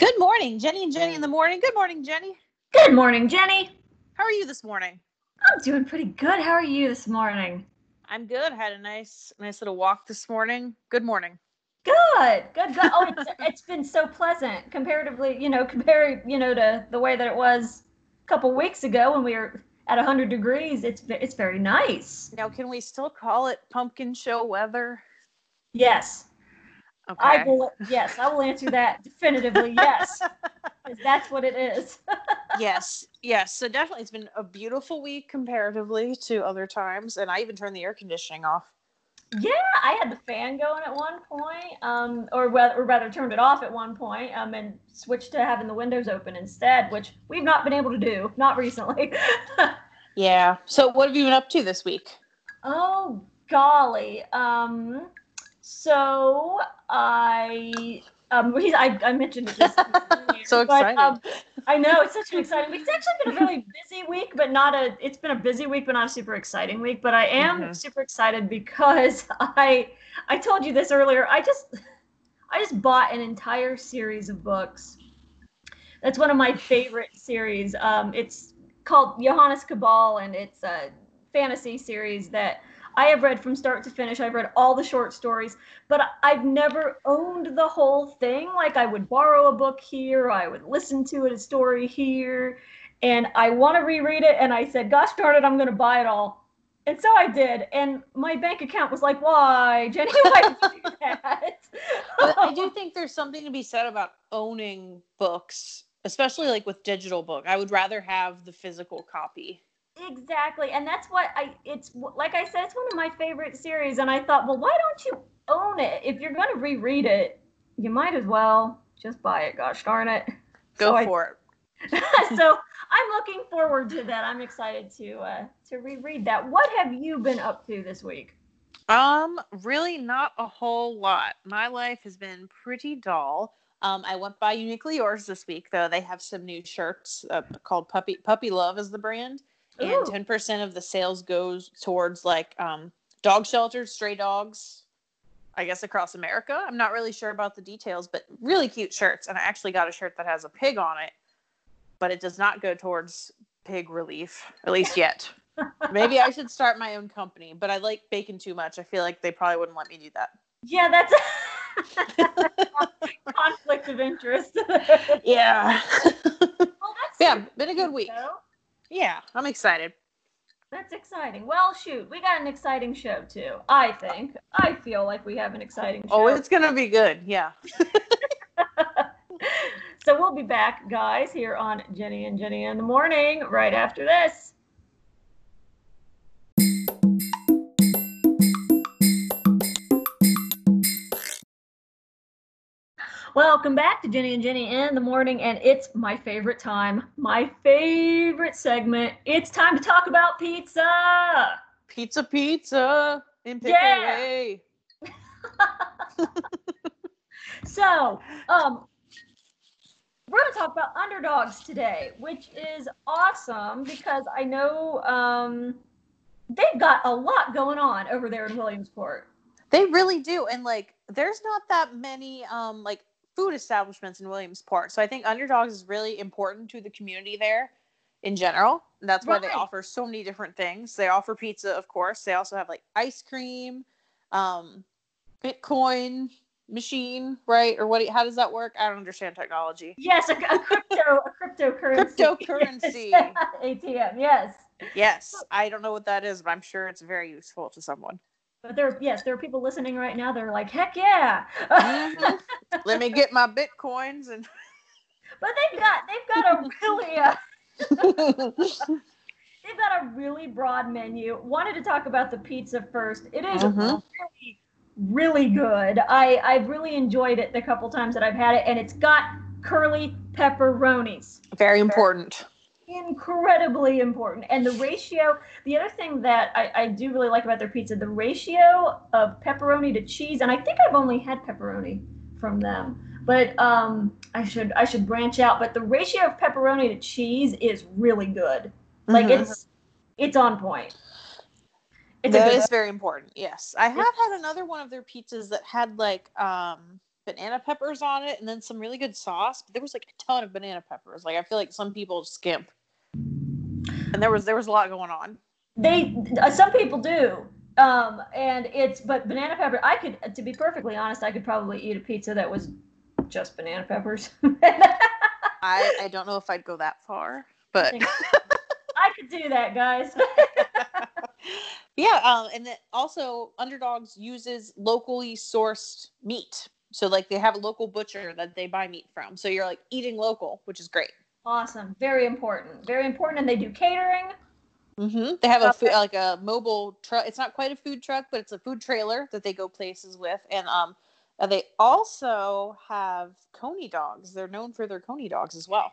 Good morning, Jenny and Jenny in the morning. Good morning, Jenny. Good morning, Jenny. How are you this morning? I'm doing pretty good. How are you this morning? I'm good. I Had a nice, nice little walk this morning. Good morning. Good, good, good. Oh, it's it's been so pleasant comparatively, you know, compared, you know, to the way that it was a couple weeks ago when we were at 100 degrees. It's it's very nice. Now, can we still call it pumpkin show weather? Yes, Okay. I will. Yes, I will answer that definitively. Yes, that's what it is. yes, yes. So definitely, it's been a beautiful week comparatively to other times, and I even turned the air conditioning off. Yeah, I had the fan going at one point, um, or, rather, or rather turned it off at one point, um, and switched to having the windows open instead, which we've not been able to do, not recently. Yeah. So, what have you been up to this week? oh golly, um, so I, um, I, I mentioned it just So but, excited. um, I know it's such an exciting week. It's actually been a really busy week, but not a. It's been a busy week, but not a super exciting week. But I am Mhm. super excited because I I told you this earlier. I just I just bought an entire series of books. That's one of my favorite series. Um, it's called Johannes Cabal, and it's a fantasy series that I have read from start to finish. I've read all the short stories, but I've never owned the whole thing. Like I would borrow a book here, I would listen to it, a story here, and I want to reread it. And I said, "Gosh darn it, I'm going to buy it all." And so I did, and my bank account was like, "Why, Jenny? Why did you do that?" I do think there's something to be said about owning books, especially like with digital book. I would rather have the physical copy. Exactly. And that's what I it's like I said it's one of my favorite series and I thought, "Well, why don't you own it? If you're going to reread it, you might as well just buy it, gosh darn it." Go So I- for it. so, I'm looking forward to that. I'm excited to uh to reread that. What have you been up to this week? Um, really not a whole lot. My life has been pretty dull. Um, I went by Uniquely Yours this week, though. They have some new shirts uh, called Puppy Puppy Love is the brand, and ten percent of the sales goes towards like um, dog shelters, stray dogs. I guess across America. I'm not really sure about the details, but really cute shirts. And I actually got a shirt that has a pig on it, but it does not go towards pig relief, at least yet. Maybe I should start my own company, but I like bacon too much. I feel like they probably wouldn't let me do that. Yeah, that's conflict of interest. Yeah. well, that's yeah, been a good week. though. Yeah, I'm excited. That's exciting. Well, shoot, we got an exciting show too. I think. I feel like we have an exciting oh, show. Oh, it's going to be good. Yeah. so we'll be back, guys, here on Jenny and Jenny in the morning, right after this. Welcome back to Jenny and Jenny in the morning, and it's my favorite time, my favorite segment. It's time to talk about pizza. Pizza, pizza in Yeah. So, um, we're going to talk about underdogs today, which is awesome because I know um, they've got a lot going on over there in Williamsport. They really do. And like, there's not that many um like food establishments in Williamsport. So I think Underdogs is really important to the community there in general. And that's why they offer so many different things. They offer pizza, of course. They also have like ice cream, um, Bitcoin machine, right? Or what? How does that work? I don't understand technology. Yes, a, a crypto, a cryptocurrency. Cryptocurrency. ATM, yes. Yes, I don't know what that is, but I'm sure it's very useful to someone. But there, yes, there are people listening right now. They're like, heck yeah. Mhm. Let me get my bitcoins and. but they've got, they've got a really, uh, they've got a really broad menu. Wanted to talk about the pizza first. It is Mhm. really, really good. I I've really enjoyed it the couple times that I've had it, and it's got curly pepperonis. very important. Incredibly important. And the ratio, the other thing that I, I do really like about their pizza, the ratio of pepperoni to cheese, and I think I've only had pepperoni from them. But um, I should I should branch out. But the ratio of pepperoni to cheese is really good. Like Mhm. it's it's on point. It's a good is very important. Yes, I have had another one of their pizzas that had like um banana peppers on it and then some really good sauce. But there was like a ton of banana peppers. Like I feel like some people skimp. And there was there was a lot going on. They uh, some people do. Um, and it's but banana pepper. I could, to be perfectly honest, I could probably eat a pizza that was just banana peppers. I I don't know if I'd go that far, but I could do that, guys. yeah, um, and then also Underdogs uses locally sourced meat. So like they have a local butcher that they buy meat from. So you're like eating local, which is great. Awesome, very important, very important, and they do catering. Mm-hmm. They have a food, like a mobile truck. It's not quite a food truck, but it's a food trailer that they go places with. And um, they also have coney dogs. They're known for their coney dogs as well.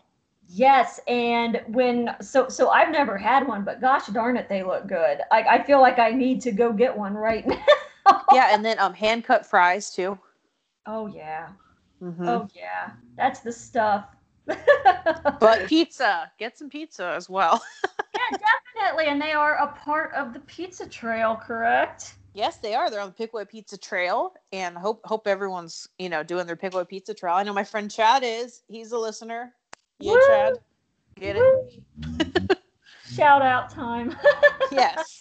Yes, and when so so I've never had one, but gosh darn it, they look good. I, I feel like I need to go get one right now. yeah, and then um hand cut fries too. Oh yeah. Mm-hmm. Oh yeah, that's the stuff. But pizza, get some pizza as well. yeah, definitely, and they are a part of the pizza trail, correct? Yes, they are. They're on the Pickaway Pizza Trail, and hope hope everyone's you know doing their Pickaway Pizza Trail. I know my friend Chad is. He's a listener. Yeah, Woo! Chad. Get it? Shout out time. yes.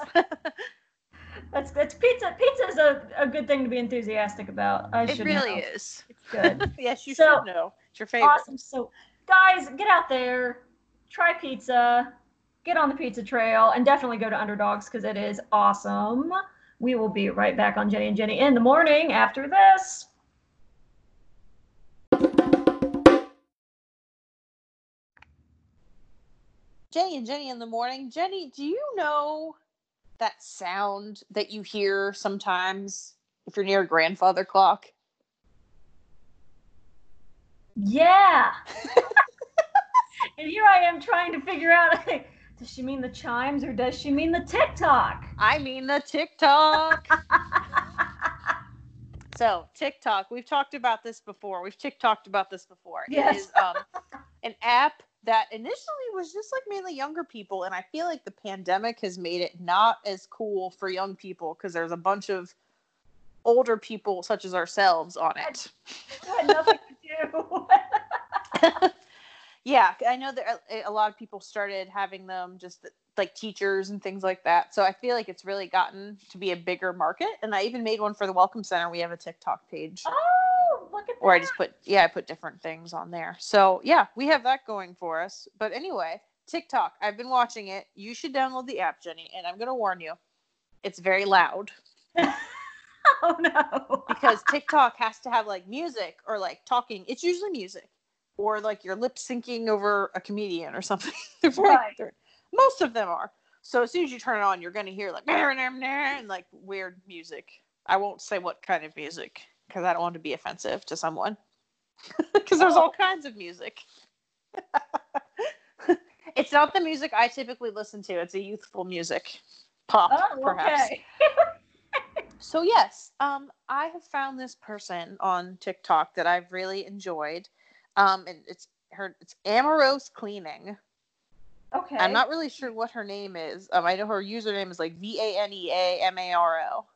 That's that's pizza. Pizza is a, a good thing to be enthusiastic about. I it really know. is. It's good. yes, you so, should know. It's your favorite. Awesome. So, guys, get out there, try pizza, get on the pizza trail, and definitely go to Underdogs because it is awesome. We will be right back on Jenny and Jenny in the morning after this. Jenny and Jenny in the morning. Jenny, do you know that sound that you hear sometimes if you're near a grandfather clock? Yeah. and here I am trying to figure out does she mean the chimes or does she mean the TikTok? I mean the TikTok. so TikTok, we've talked about this before. We've TikToked about this before. Yes. It is um, an app that initially was just like mainly younger people, and I feel like the pandemic has made it not as cool for young people because there's a bunch of older people such as ourselves on it. had nothing to do. yeah, I know that uh, a lot of people started having them just like teachers and things like that. So I feel like it's really gotten to be a bigger market. And I even made one for the Welcome Center. We have a TikTok page. Oh, look at that. Where I just put, yeah, I put different things on there. So yeah, we have that going for us. But anyway, TikTok, I've been watching it. You should download the app, Jenny. And I'm going to warn you, it's very loud. oh no. because TikTok has to have like music or like talking. It's usually music or like you're lip syncing over a comedian or something. right. Most of them are. So as soon as you turn it on, you're going to hear like and like weird music. I won't say what kind of music because I don't want to be offensive to someone. Because there's oh. all kinds of music. it's not the music I typically listen to. It's a youthful music, pop, oh, perhaps. Okay. So yes, um, I have found this person on TikTok that I've really enjoyed. Um, and it's her. It's Amorose Cleaning. Okay. I'm not really sure what her name is. Um, I know her username is like V A N E A M A R O.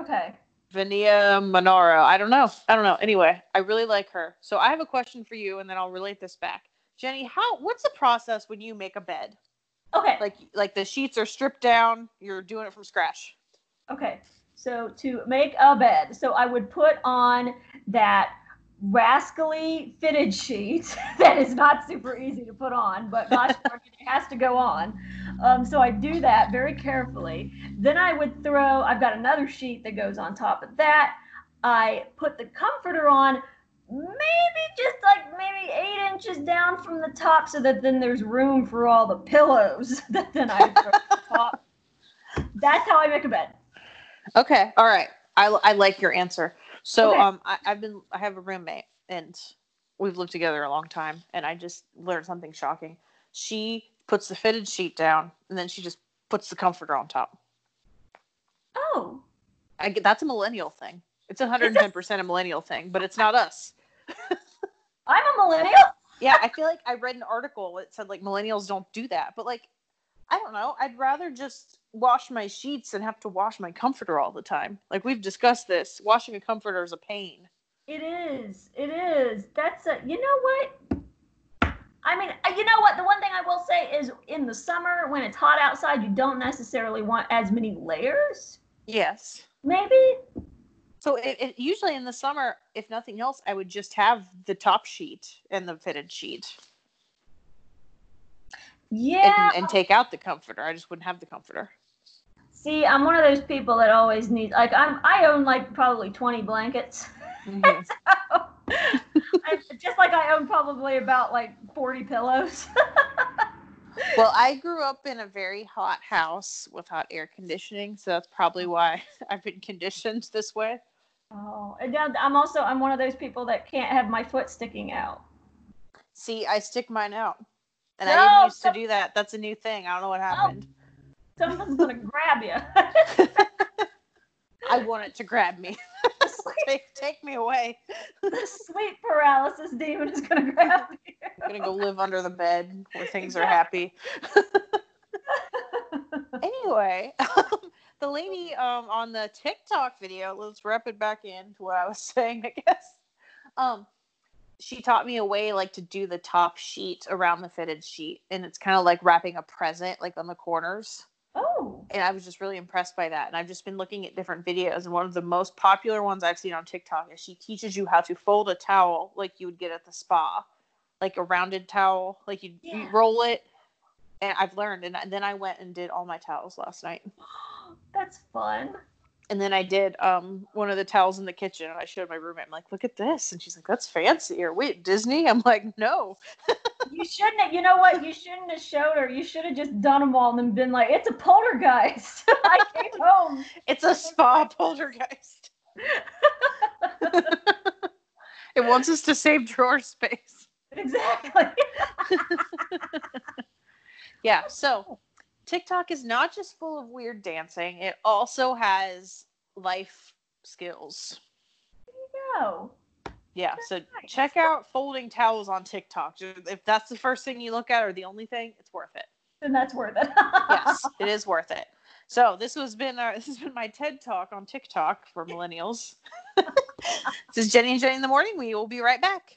Okay. Vania Monaro. I don't know. I don't know. Anyway, I really like her. So I have a question for you, and then I'll relate this back. Jenny, how? What's the process when you make a bed? Okay. Like like the sheets are stripped down. You're doing it from scratch. Okay. So to make a bed, so I would put on that rascally fitted sheet that is not super easy to put on, but gosh it, it has to go on. Um, so I do that very carefully. Then I would throw, I've got another sheet that goes on top of that. I put the comforter on maybe just like maybe eight inches down from the top so that then there's room for all the pillows that then I throw on top. That's how I make a bed. Okay. All right. I, I like your answer. So okay. um, I, I've been I have a roommate and we've lived together a long time, and I just learned something shocking. She puts the fitted sheet down, and then she just puts the comforter on top. Oh, I get that's a millennial thing. It's 110 percent a millennial thing, but it's not us. I'm a millennial. yeah, I feel like I read an article that said like millennials don't do that, but like I don't know. I'd rather just wash my sheets and have to wash my comforter all the time. Like we've discussed this. Washing a comforter is a pain. It is. It is. That's a. You know what? I mean, uh, you know what? The one thing I will say is, in the summer when it's hot outside, you don't necessarily want as many layers. Yes. Maybe. So it, it, usually in the summer, if nothing else, I would just have the top sheet and the fitted sheet. Yeah. And, and take out the comforter. I just wouldn't have the comforter. See, I'm one of those people that always needs like I'm I own like probably 20 blankets. Mhm. so, I, just like I own probably about like 40 pillows. well, I grew up in a very hot house with hot air conditioning, so that's probably why I've been conditioned this way. oh, and I'm also I'm one of those people that can't have my foot sticking out. See, I stick mine out. And I didn't used to do that. That's a new thing. I don't know what happened. Someone's gonna grab you. I want it to grab me. take, take me away. the sleep paralysis demon is gonna grab you. I'm gonna go live under the bed where things are happy. anyway, the lady um, on the TikTok video, let's wrap it back in to what I was saying, I guess. Um, she taught me a way like to do the top sheet around the fitted sheet, and it's kind of like wrapping a present like on the corners. And I was just really impressed by that. And I've just been looking at different videos, and one of the most popular ones I've seen on TikTok is she teaches you how to fold a towel like you would get at the spa, like a rounded towel, like you Yeah. you roll it. And I've learned, and, then I went and did all my towels last night. that's fun. And then I did um one of the towels in the kitchen, and I showed my roommate. I'm like, "Look at this!" And she's like, "That's fancy." Or wait, Disney? I'm like, "No, You shouldn't. Have, you know what? You shouldn't have showed her. You should have just done them all and then been like, "It's a poltergeist." I came home. it's a spa poltergeist. it wants us to save drawer space." Exactly. Yeah, so TikTok is not just full of weird dancing, it also has life skills. no. Yeah, so nice. check out folding towels on TikTok. If that's the first thing you look at or the only thing, it's worth it. Then that's worth it. Yes, it is worth it. So this has been our this has been my TED talk on TikTok for millennials. this is Jenny and Jenny in the morning. We will be right back.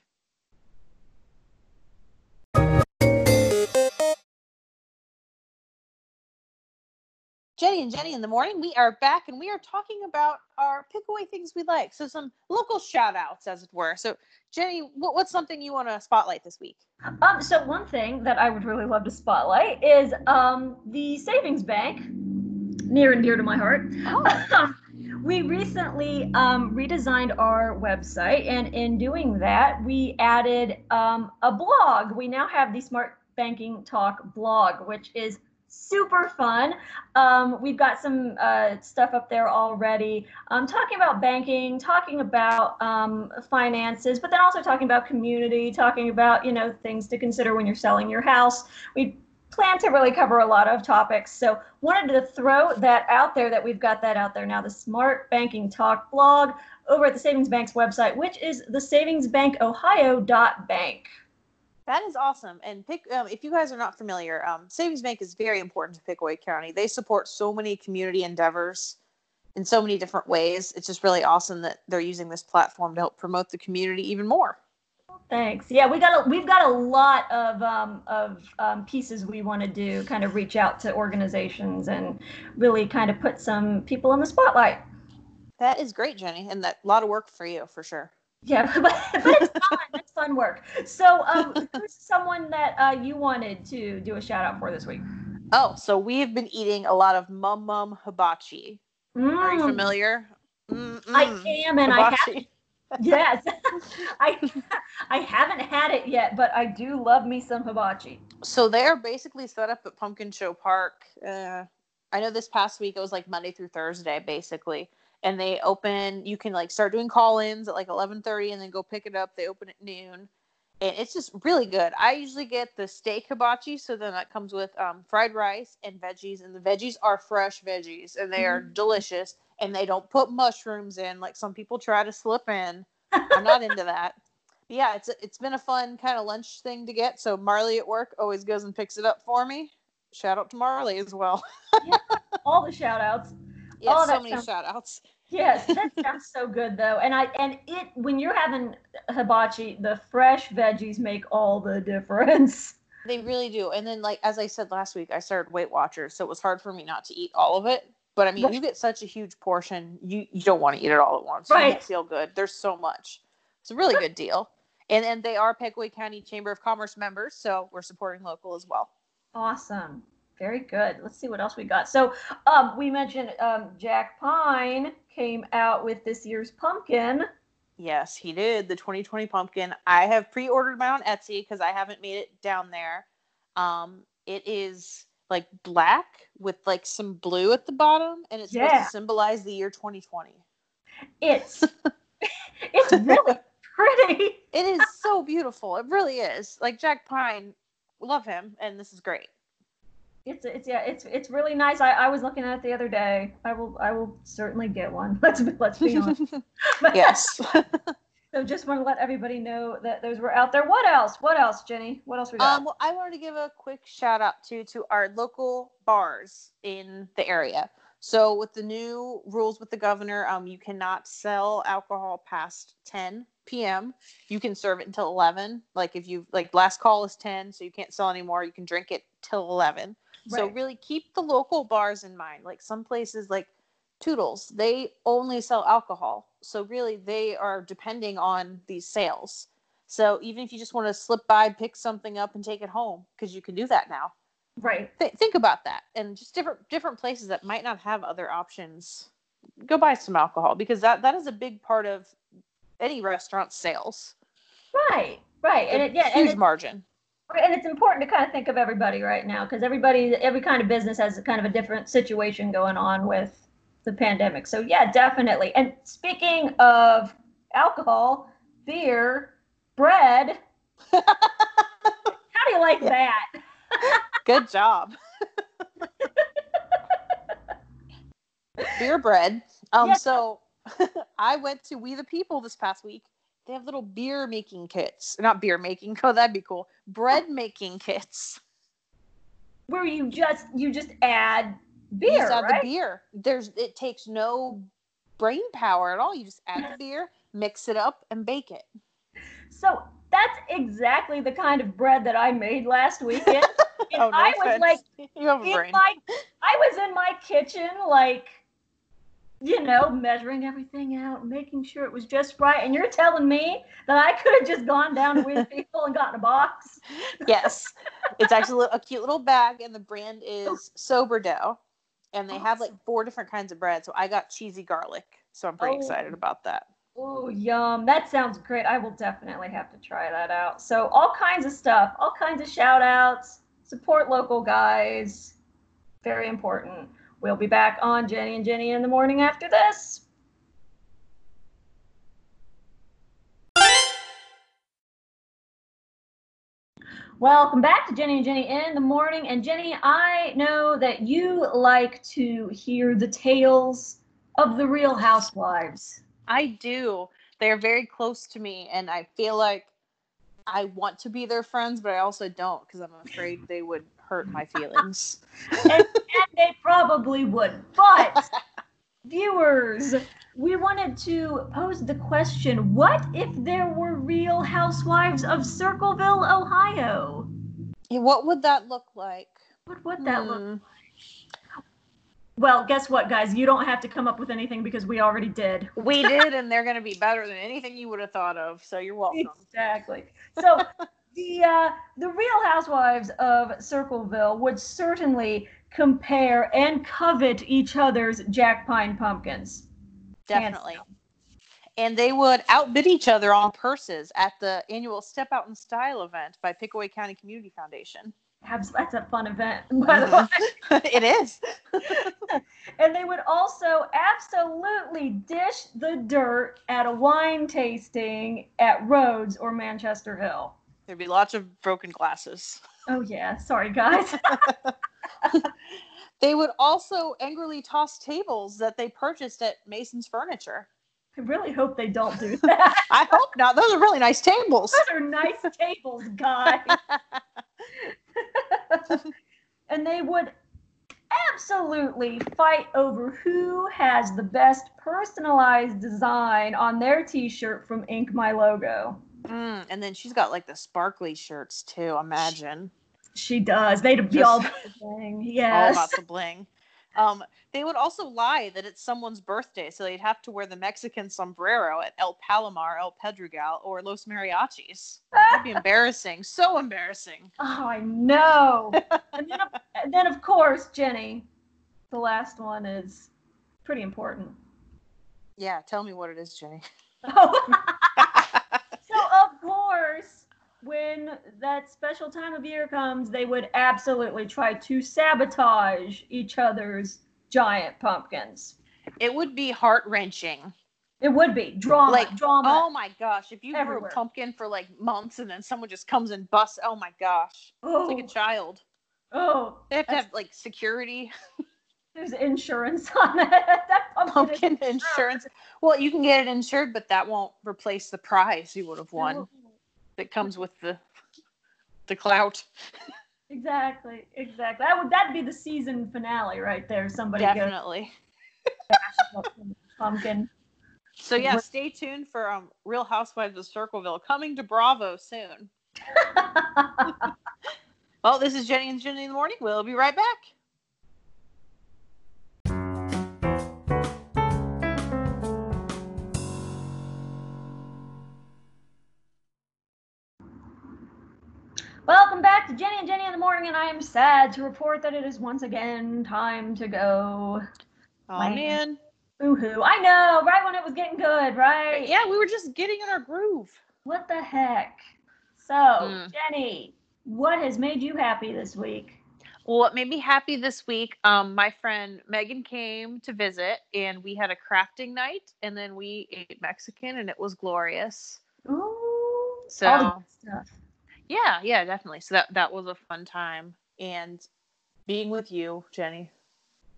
Jenny and Jenny in the morning. We are back and we are talking about our Pickaway things we like. So some local shout outs as it were. So Jenny, what, what's something you want to spotlight this week? Um, so one thing that I would really love to spotlight is um, the savings bank, near and dear to my heart. Um, we recently um, redesigned our website, and in doing that, we added um, a blog. We now have the Smart Banking Talk blog, which is super fun. Um, we've got some uh, stuff up there already, um, talking about banking, talking about um, finances, but then also talking about community, talking about you know things to consider when you're selling your house. We plan to really cover a lot of topics, so wanted to throw that out there that we've got that out there now. The Smart Banking Talk blog over at the Savings Bank's website, which is the savingsbankohio.bank. That is awesome. And pick um, if you guys are not familiar, um, Savings Bank is very important to Pickaway County. They support so many community endeavors in so many different ways. It's just really awesome that they're using this platform to help promote the community even more. Thanks. Yeah, we got a we've got a lot of um, of um, pieces we want to do. Kind of reach out to organizations and really kind of put some people in the spotlight. That is great, Jenny, and that a lot of work for you for sure. Yeah, but, but it's fun. Work. So, um, who's someone that uh, you wanted to do a shout out for this week? Oh, so we've been eating a lot of Mum Mum Hibachi. Are you Mm, familiar? I Mm-mm. am, and I have yes, I I haven't had it yet, but I do love me some hibachi. So they're basically set up at Pumpkin Show Park. Uh, I know this past week it was like Monday through Thursday, basically, and they open. You can like start doing call-ins at like eleven thirty, and then go pick it up. They open at noon, and it's just really good. I usually get the steak hibachi, so then that comes with um, fried rice and veggies, and the veggies are fresh veggies, and they are Mhm. delicious. And they don't put mushrooms in like some people try to slip in. I'm not into that. But yeah, it's it's been a fun kind of lunch thing to get. So Marley at work always goes and picks it up for me. Shout out to Marley as well. yeah, All the shout outs. Yeah, Oh, so many sounds- shout outs. Yes, that sounds so good though. And I and it when you're having hibachi, the fresh veggies make all the difference. They really do. And then, like as I said last week, I started Weight Watchers, so it was hard for me not to eat all of it. But I mean, you get such a huge portion, you you don't want to eat it all at once. You Right. don't feel good. There's so much. It's a really good deal. And and they are Pickaway County Chamber of Commerce members, so we're supporting local as well. Awesome. Very good. Let's see what else we got. So, um, we mentioned um, Jack Pine came out with this year's pumpkin. Yes, he did the 2020 pumpkin. I have pre-ordered mine on Etsy because I haven't made it down there. Um, it is like black with like some blue at the bottom, and it's supposed to symbolize the year 2020. It's it's really pretty. It is so beautiful. It really is. Like Jack Pine, love him, and this is great. It's it's yeah, it's it's really nice. I, I was looking at it the other day. I will I will certainly get one. Let's be, let's be honest. yes. so just want to let everybody know that those were out there. What else? What else, Jenny? What else we got? Um, well, I wanted to give a quick shout out to to our local bars in the area. So with the new rules with the governor, um, you cannot sell alcohol past 10 p.m. You can serve it until 11. Like if you like, last call is 10, so you can't sell anymore. You can drink it till 11. So really keep the local bars in mind. Like some places like Toodles, they only sell alcohol. So really they are depending on these sales. So even if you just want to slip by, pick something up and take it home because you can do that now. right. Th- think about that and just different different places that might not have other options. Go buy some alcohol because that that is a big part of any restaurant sales. Right. Right. And it yeah, and huge it, margin. And it's important to kind of think of everybody right now because everybody every kind of business has a kind of a different situation going on with the pandemic. So yeah, definitely. And speaking of alcohol, beer, bread, how do you like that? Good job. Beer bread. Um, Yeah. so I went to We the People this past week. They have little beer making kits. Not beer making. Oh, that'd be cool. Bread oh. making kits. Where you just you just add You beer, just add right? the beer. There's it takes no brain power at all. You just add the beer, mix it up, and bake it. So that's exactly the kind of bread that I made last weekend. And Oh, no I was like you have a in brain. my I was in my kitchen like you know, measuring everything out, making sure it was just right. And you're telling me that I could have just gone down to People and gotten a box? yes, it's actually a cute little bag, and the brand oh. is Sober Dough, and they have like four different kinds of bread. So I got cheesy garlic, so I'm pretty Oh. excited about that. Oh, yum. That sounds great. I will definitely have to try that out. So, all kinds of stuff, all kinds of shout outs, support local guys. Very important. We'll be back on Jenny and Jenny in the morning after this. Welcome back to Jenny and Jenny in the morning. And Jenny, I know that you like to hear the tales of the real housewives. I do. They're very close to me, and I feel like I want to be their friends, but I also don't because I'm afraid they would hurt my feelings. and, and they probably would. But viewers, we wanted to pose the question: What if there were real housewives of Circleville, Ohio? What would that look like? What would that look? Hmm. Well, guess what, guys? You don't have to come up with anything because we already did. We did, and they're going to be better than anything you would have thought of. So you're welcome. Exactly. So the uh, the Real Housewives of Circleville would certainly compare and covet each other's Jack Pine pumpkins. Definitely. And they would outbid each other on purses at the annual Step Out in Style event by Pickaway County Community Foundation. That's a fun event, by the way. it is. And they would also absolutely dish the dirt at a wine tasting at Rhodes or Manchester Hill. There'd be lots of broken glasses. Oh yeah, sorry guys. They would also angrily toss tables that they purchased at Mason's Furniture. I really hope they don't do that. I hope not. Those are really nice tables. Those are nice tables, guys. and they would absolutely fight over who has the best personalized design on their t-shirt from Ink My Logo. Mm, and then she's got like the sparkly shirts too. Imagine. She does. They'd be Just- all about the bling. All about the bling. Um, they would also lie that it's someone's birthday, so they'd have to wear the Mexican sombrero at El Palomar, El Pedregal, or Los Mariachis. That'd be embarrassing. So embarrassing. Oh, I know. and, then, of- and then, of course, Jenny, the last one is pretty important. Yeah, tell me what it is, Jenny. Oh, course, when that special time of year comes, they would absolutely try to sabotage each other's giant pumpkins. It would be heart wrenching. It would be drama, Like, drama. Oh my gosh, if you grew a pumpkin for like months and then someone just comes and busts, oh my gosh, oh, it's like a oh. child. oh, They have to have like security, there's insurance on it. that pumpkin, pumpkin insurance. Well, you can get it insured, but that won't replace the prize you would have won. That comes with the the clout. Exactly, exactly. That would that'd be the season finale right there. Somebody Definitely. pumpkin. So yeah, stay tuned for um Real Housewives of Circleville coming to Bravo soon. Well, this is Jenny and Jenny in the morning. We'll be right back. Morning, and I am sad to report that it is once again time to go. Oh Man. man. Ooh-hoo. I know, right when it was getting good, right? Yeah, we were just getting in our groove. What the heck? So, Mm. Jenny, what has made you happy this week? Well, what made me happy this week, um, my friend Megan came to visit and we had a crafting night and then we ate Mexican and it was glorious. Ooh, all the So stuff. Yeah, yeah, definitely. So that that was a fun time. And being with you, Jenny.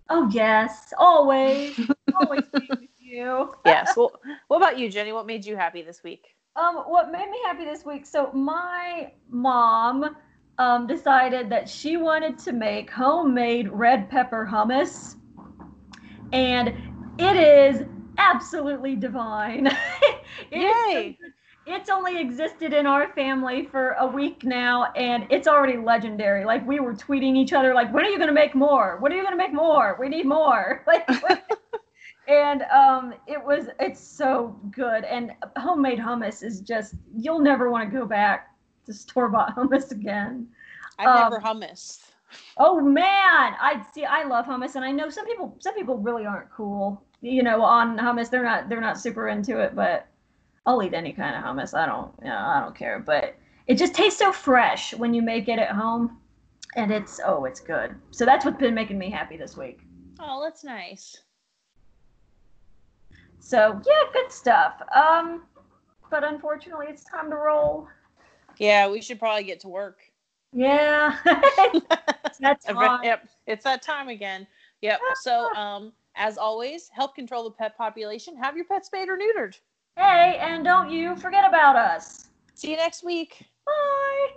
Oh yes, always, always be with you. Yes. well, what about you, Jenny? What made you happy this week? Um, what made me happy this week? So my mom um, decided that she wanted to make homemade red pepper hummus, and it is absolutely divine. It is so Yay. good. It's only existed in our family for a week now, and it's already legendary. Like we were tweeting each other, like, "When are you gonna make more? When are you gonna make more? We need more!" Like. and um, it was it's so good and homemade hummus is just you'll never want to go back to store bought hummus again I've Um, never hummus. oh man i see i love hummus and i know some people some people really aren't cool you know on hummus they're not they're not super into it but i'll eat any kind of hummus i don't you know i don't care but it just tastes so fresh when you make it at home and it's oh it's good so that's what's been making me happy this week Oh, that's nice. so yeah good stuff um but unfortunately it's time to roll Yeah, we should probably get to work. Yeah. That's Yep, it's that time again. Yep. So, um, as always, help control the pet population. Have your pet spayed or neutered. Hey, and don't you forget about us. See you next week. Bye.